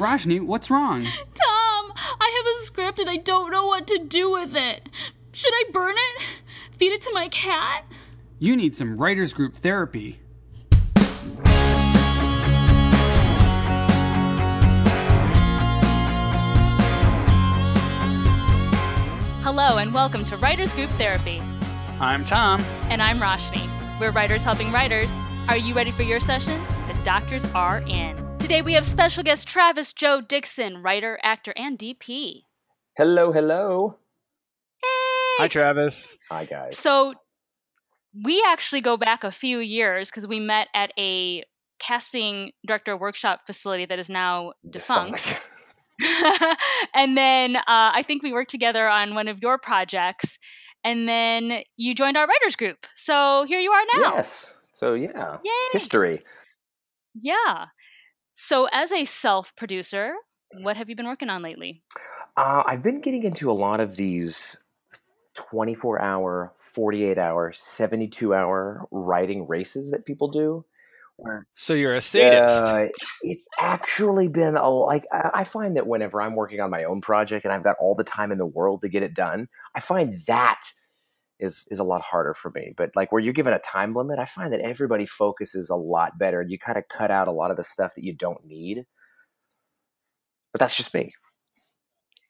Roshni, what's wrong? Tom, I have a script and I don't know what to do with it. Should I burn it? Feed it to my cat? You need some writers group therapy. Hello and welcome to Writers Group Therapy. I'm Tom. And I'm Roshni. We're writers helping writers. Are you ready for your session? The doctors are in. Today we have special guest Travis Joe Dixon, writer, actor, and DP. Hello, hello. Hey! Hi, Travis. Hi, guys. So we actually go back a few years because we met at a casting director workshop facility that is now defunct. Defunct. and then uh, I think we worked together on one of your projects, and then you joined our writers group. So here you are now. Yes. So yeah, Yay! history. Yeah. So as a self producer, what have you been working on lately? Uh, I've been getting into a lot of these 24 hour, 48 hour, 72 hour writing races that people do. Where So you're a sadist. Uh, it's actually been a like I I find that whenever I'm working on my own project and I've got all the time in the world to get it done, I find that is is a lot harder for me. But like where you're given a time limit, I find that everybody focuses a lot better. And you kind of cut out a lot of the stuff that you don't need. But that's just me.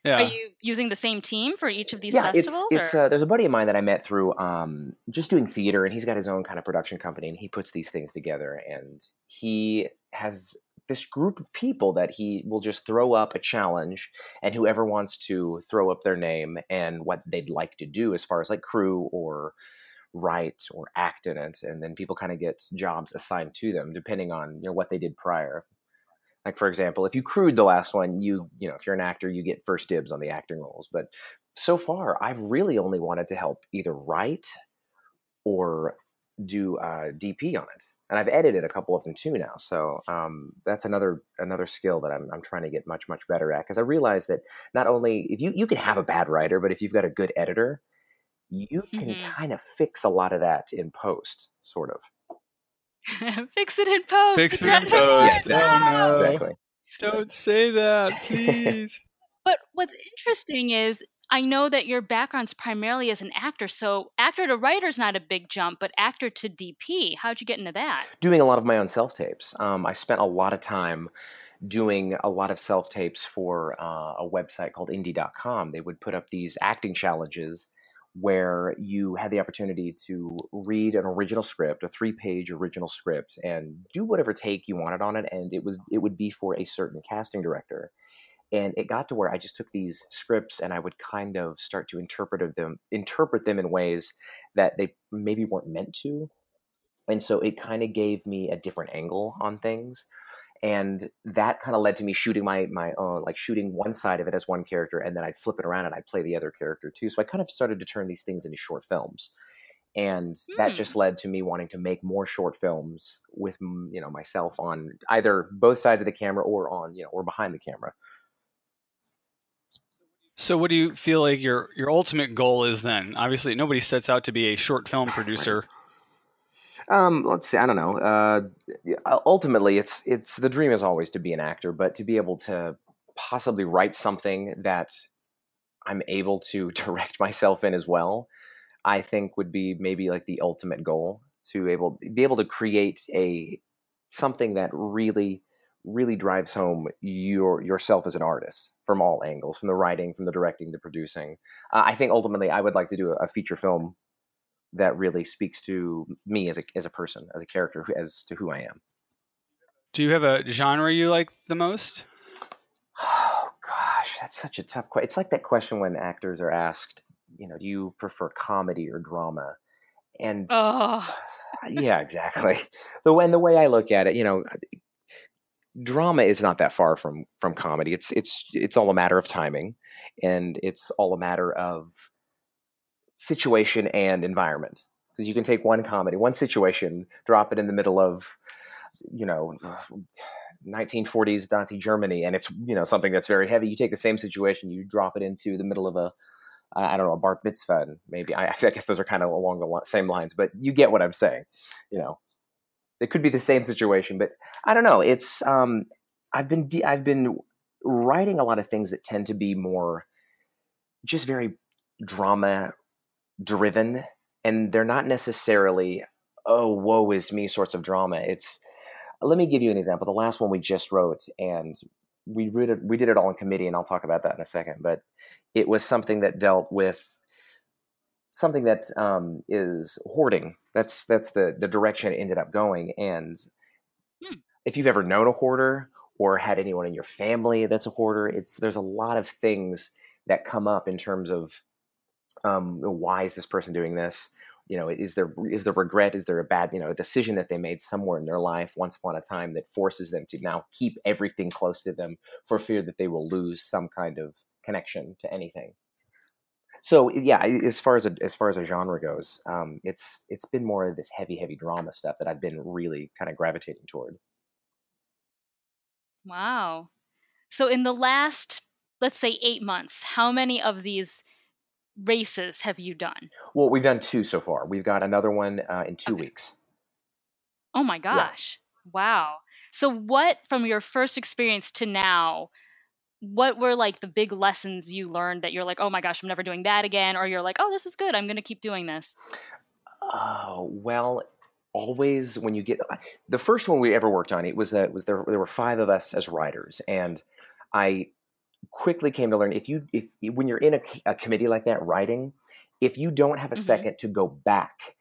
yeah. Are you using the same team for each of these yeah, festivals? it's it's uh, there's a buddy of mine that I met through um, just doing theater, and he's got his own kind of production company, and he puts these things together, and he has this group of people that he will just throw up a challenge, and whoever wants to throw up their name and what they'd like to do as far as like crew or write or act in it, and then people kind of get jobs assigned to them depending on you know what they did prior. Like for example, if you crewed the last one, you you know if you're an actor, you get first dibs on the acting roles. But so far, I've really only wanted to help either write or do uh, DP on it, and I've edited a couple of them too now. So um, that's another another skill that I'm I'm trying to get much much better at because I realize that not only if you you can have a bad writer, but if you've got a good editor, you can Mhm. kind of fix a lot of that in post, sort of. Fix it in post. Fix it in Credit post. cards. Oh, no. Exactly. Don't say that, please. But what's interesting is I know that your background's primarily as an actor, so actor to writer's not a big jump, but actor to DP, how'd you get into that? doing a lot of my own self tapes. Um, I spent a lot of time doing a lot of self tapes for uh, a website called indie.com. They would put up these acting challenges where you had the opportunity to read an original script, a three page original script, and do whatever take you wanted on it. And it was it would be for a certain casting director. And it got to where I just took these scripts and I would kind of start to interpret them interpret them in ways that they maybe weren't meant to and so it kind of gave me a different angle on things and that kind of led to me shooting my my own like shooting one side of it as one character and then i'd flip it around and i'd play the other character too so i kind of started to turn these things into short films and that Hmm. just led to me wanting to make more short films with you know myself on either both sides of the camera or on you know or behind the camera So, what do you feel like your your ultimate goal is then? Obviously, nobody sets out to be a short film producer. Um, let's see. I don't know. Uh, ultimately, it's it's the dream is always to be an actor, but to be able to possibly write something that I'm able to direct myself in as well, I think would be maybe like the ultimate goal to able be able to create a something that really really drives home your yourself as an artist from all angles, from the writing, from the directing, the producing. Uh, I think ultimately, I would like to do a, a feature film that really speaks to me as a as a person, as a character, as to who I am. Do you have a genre you like the most? Oh gosh, that's such a tough question. It's like that question when actors are asked, you know, do you prefer comedy or drama? And Oh, yeah, exactly. The way and the way I look at it, you know, drama is not that far from from comedy. It's it's it's all a matter of timing, and it's all a matter of situation and environment. Because you can take one comedy, one situation, drop it in the middle of, you know, 1940s Nazi Germany, and it's you know something that's very heavy. You take the same situation, you drop it into the middle of a I don't know, a bar mitzvah, maybe I, I guess those are kind of along the same lines, but you get what I'm saying. You know, it could be the same situation, but I don't know. It's um, I've been de- I've been writing a lot of things that tend to be more just very drama driven and they're not necessarily oh woe is me sorts of drama it's let me give you an example the last one we just wrote and we read it, we did it all in committee and i'll talk about that in a second but it was something that dealt with something that um, is hoarding. That's that's the the direction it ended up going and hmm. if you've ever known a hoarder or had anyone in your family that's a hoarder it's there's a lot of things that come up in terms of um, why is this person doing this? You know is there is there regret? Is there a bad you know a decision that they made somewhere in their life once upon a time that forces them to now keep everything close to them for fear that they will lose some kind of connection to anything so yeah as far as a, as far as a genre goes um, it's it's been more of this heavy heavy drama stuff that i've been really kind of gravitating toward wow so in the last let's say eight months how many of these races have you done? Well, we've done two so far. We've got another one uh, in two okay. weeks. Oh my gosh. Yeah. Wow. So, what from your first experience to now, what were like the big lessons you learned that you're like, oh my gosh, I'm never doing that again? Or you're like, oh, this is good. I'm going to keep doing this? Oh, well, always when you get uh, the first one we ever worked on, it was, it was there, there were five of us as writers. And I quickly came to learn if you if when you're in a, a committee like that writing if you don't have a mm-hmm. second to go back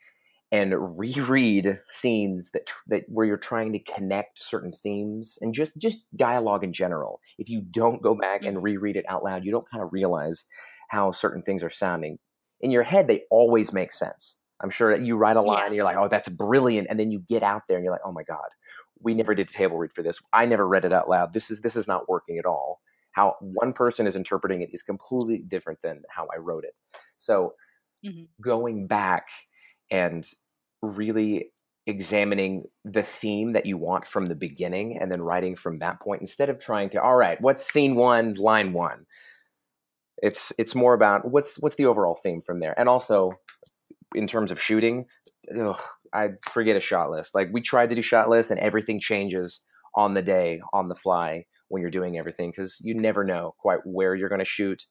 and reread scenes that that where you're trying to connect certain themes and just just dialogue in general if you don't go back mm-hmm. and reread it out loud you don't kind of realize how certain things are sounding in your head they always make sense i'm sure that you write a line yeah. and you're like oh that's brilliant and then you get out there and you're like oh my god we never did a table read for this i never read it out loud this is this is not working at all how one person is interpreting it is completely different than how I wrote it. So mm-hmm. going back and really examining the theme that you want from the beginning and then writing from that point instead of trying to all right what's scene one line one? It's it's more about what's what's the overall theme from there? And also in terms of shooting ugh, i forget a shot list. Like we tried to do shot lists and everything changes on the day on the fly when you're doing everything because you never know quite where you're going to shoot,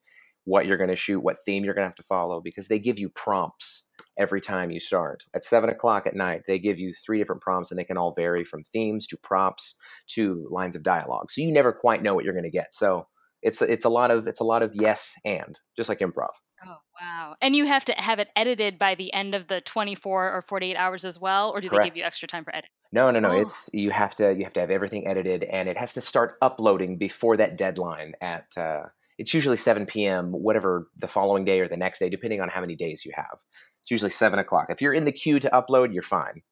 what you're going to shoot, what theme you're going to have to follow because they give you prompts every time you start. At seven o'clock at night, they give you three different prompts and they can all vary from themes to props to lines of dialogue. So you never quite know what you're going to get. So it's it's a lot of it's a lot of yes and just like improv. Oh wow! And you have to have it edited by the end of the 24 or 48 hours as well, or do Correct. they give you extra time for editing? No, no, no. Oh. It's you have to you have to have everything edited, and it has to start uploading before that deadline. At uh, it's usually 7 p.m. whatever the following day or the next day, depending on how many days you have. It's usually seven o'clock. If you're in the queue to upload, you're fine.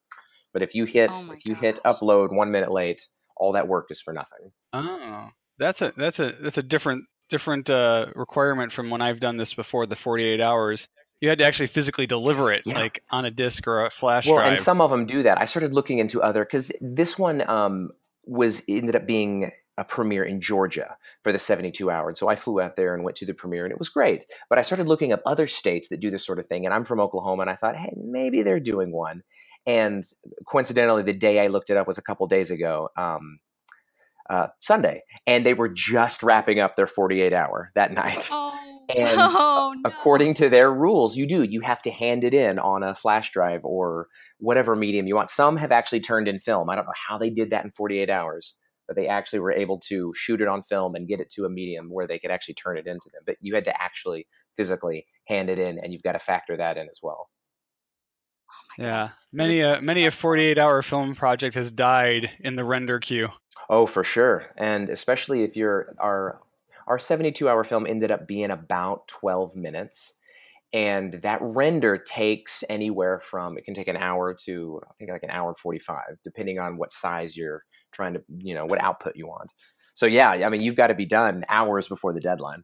But if you hit oh if you gosh. hit upload one minute late, all that work is for nothing. Oh, that's a that's a that's a different different uh, requirement from when I've done this before. The 48 hours you had to actually physically deliver it yeah. like on a disk or a flash well, drive. and some of them do that. I started looking into other because this one um, was ended up being a premiere in Georgia for the 72 hours. So I flew out there and went to the premiere and it was great. But I started looking up other states that do this sort of thing. And I'm from Oklahoma and I thought, hey, maybe they're doing one. And coincidentally, the day I looked it up was a couple days ago. Um, uh, Sunday, and they were just wrapping up their 48 hour that night. Oh. And oh, no. according to their rules, you do. You have to hand it in on a flash drive or whatever medium you want. Some have actually turned in film. I don't know how they did that in 48 hours, but they actually were able to shoot it on film and get it to a medium where they could actually turn it into them. But you had to actually physically hand it in, and you've got to factor that in as well. Oh yeah, many a many a 48 hour film project has died in the render queue. Oh, for sure, and especially if you're our our 72 hour film ended up being about 12 minutes. And that render takes anywhere from, it can take an hour to, I think like an hour 45, depending on what size you're trying to, you know, what output you want. So yeah, I mean, you've got to be done hours before the deadline.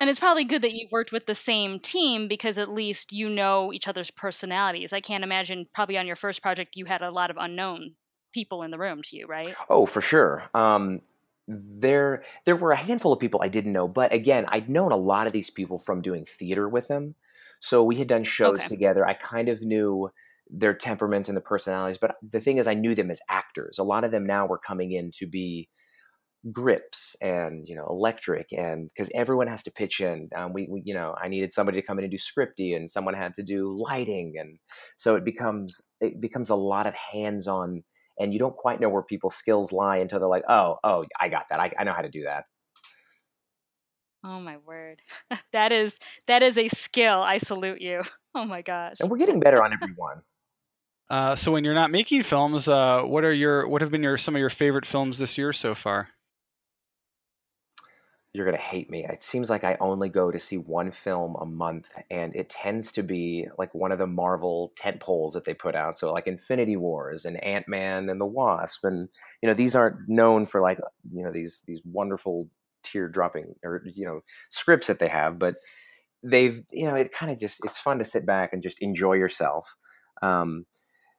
And it's probably good that you've worked with the same team because at least you know each other's personalities. I can't imagine probably on your first project you had a lot of unknown people in the room to you, right? Oh, for sure. Um, there there were a handful of people I didn't know, but again, I'd known a lot of these people from doing theater with them. So we had done shows okay. together. I kind of knew their temperaments and the personalities, but the thing is I knew them as actors. A lot of them now were coming in to be grips and you know electric and because everyone has to pitch in. Um, we, we, you know i needed somebody to come in and do scripty and someone had to do lighting and so it becomes it becomes a lot of hands-on and you don't quite know where people's skills lie until they're like oh oh i got that. I, I know how to do that. Oh my word. That is that is a skill. I salute you. Oh my gosh. and we're getting better on every one uh, so when you're not making films, uh, what are your what have been your some of your favorite films this year so far? you're to hate me. It seems like I only go to see one film a month, and it tends to be like one of the Marvel tent poles that they put out. So, like Infinity Wars and Ant Man and the Wasp, and you know these aren't known for like you know these these wonderful tear dropping or you know scripts that they have, but they've you know it kind of just it's fun to sit back and just enjoy yourself. Um,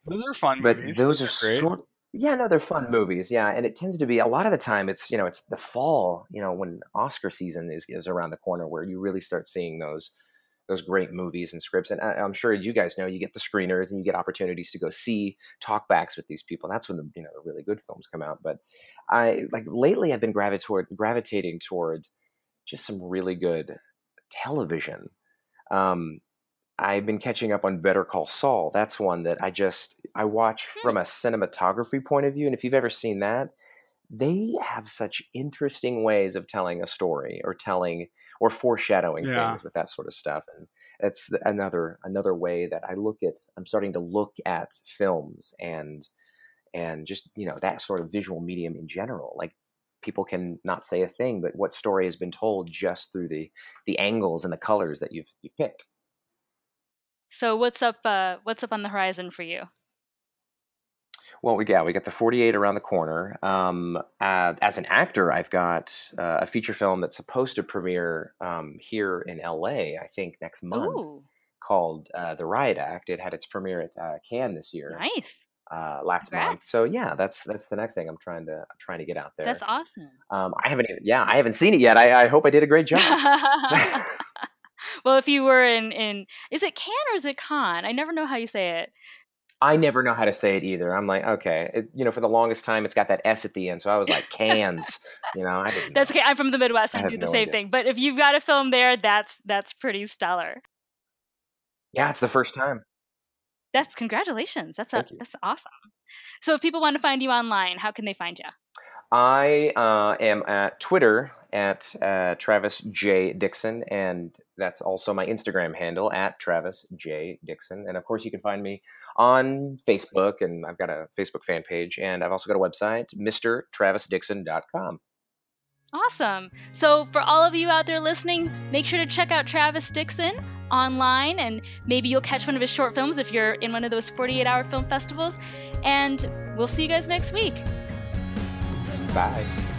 those are fun, but movies. those are sort yeah, no, they're fun movies. Yeah, and it tends to be a lot of the time. It's you know, it's the fall. You know, when Oscar season is is around the corner, where you really start seeing those those great movies and scripts. And I, am sure you guys know, you get the screeners and you get opportunities to go see talkbacks with these people. That's when the you know the really good films come out. But I like lately, I've been gravitating gravitating toward just some really good television. Um, I've been catching up on Better Call Saul. That's one that I just I watch hmm. from a cinematography point of view, and if you've ever seen that, they have such interesting ways of telling a story or telling or foreshadowing yeah. things with that sort of stuff. And it's another another way that I look at. I'm starting to look at films and and just you know that sort of visual medium in general. Like people can not say a thing, but what story has been told just through the the angles and the colors that you've you've picked. So what's up? Uh, what's up on the horizon for you? Well, we yeah, we got the 48 around the corner. Um, uh, as an actor, I've got uh, a feature film that's supposed to premiere um, here in LA, I think next month, Ooh. called uh, The Riot Act. It had its premiere at uh, Cannes this year. Nice. Uh, last Congrats. month. So yeah, that's that's the next thing I'm trying to I'm trying to get out there. That's awesome. Um, I haven't even yeah I haven't seen it yet. I, I hope I did a great job. well, if you were in in is it can or is it con? I never know how you say it. I never know how to say it either. I'm like, okay, it, you know, for the longest time, it's got that S at the end, so I was like, cans. you know, I didn't. That's okay. I'm from the Midwest. I, I do the no same idea. thing. But if you've got a film there, that's that's pretty stellar. Yeah, it's the first time. That's congratulations. That's a, that's awesome. So, if people want to find you online, how can they find you? I uh, am at Twitter at uh, Travis J Dixon, and that's also my Instagram handle at Travis J Dixon. And of course, you can find me on Facebook, and I've got a Facebook fan page, and I've also got a website, MrTravisDixon.com. Awesome. So, for all of you out there listening, make sure to check out Travis Dixon online, and maybe you'll catch one of his short films if you're in one of those 48 hour film festivals. And we'll see you guys next week. Bye.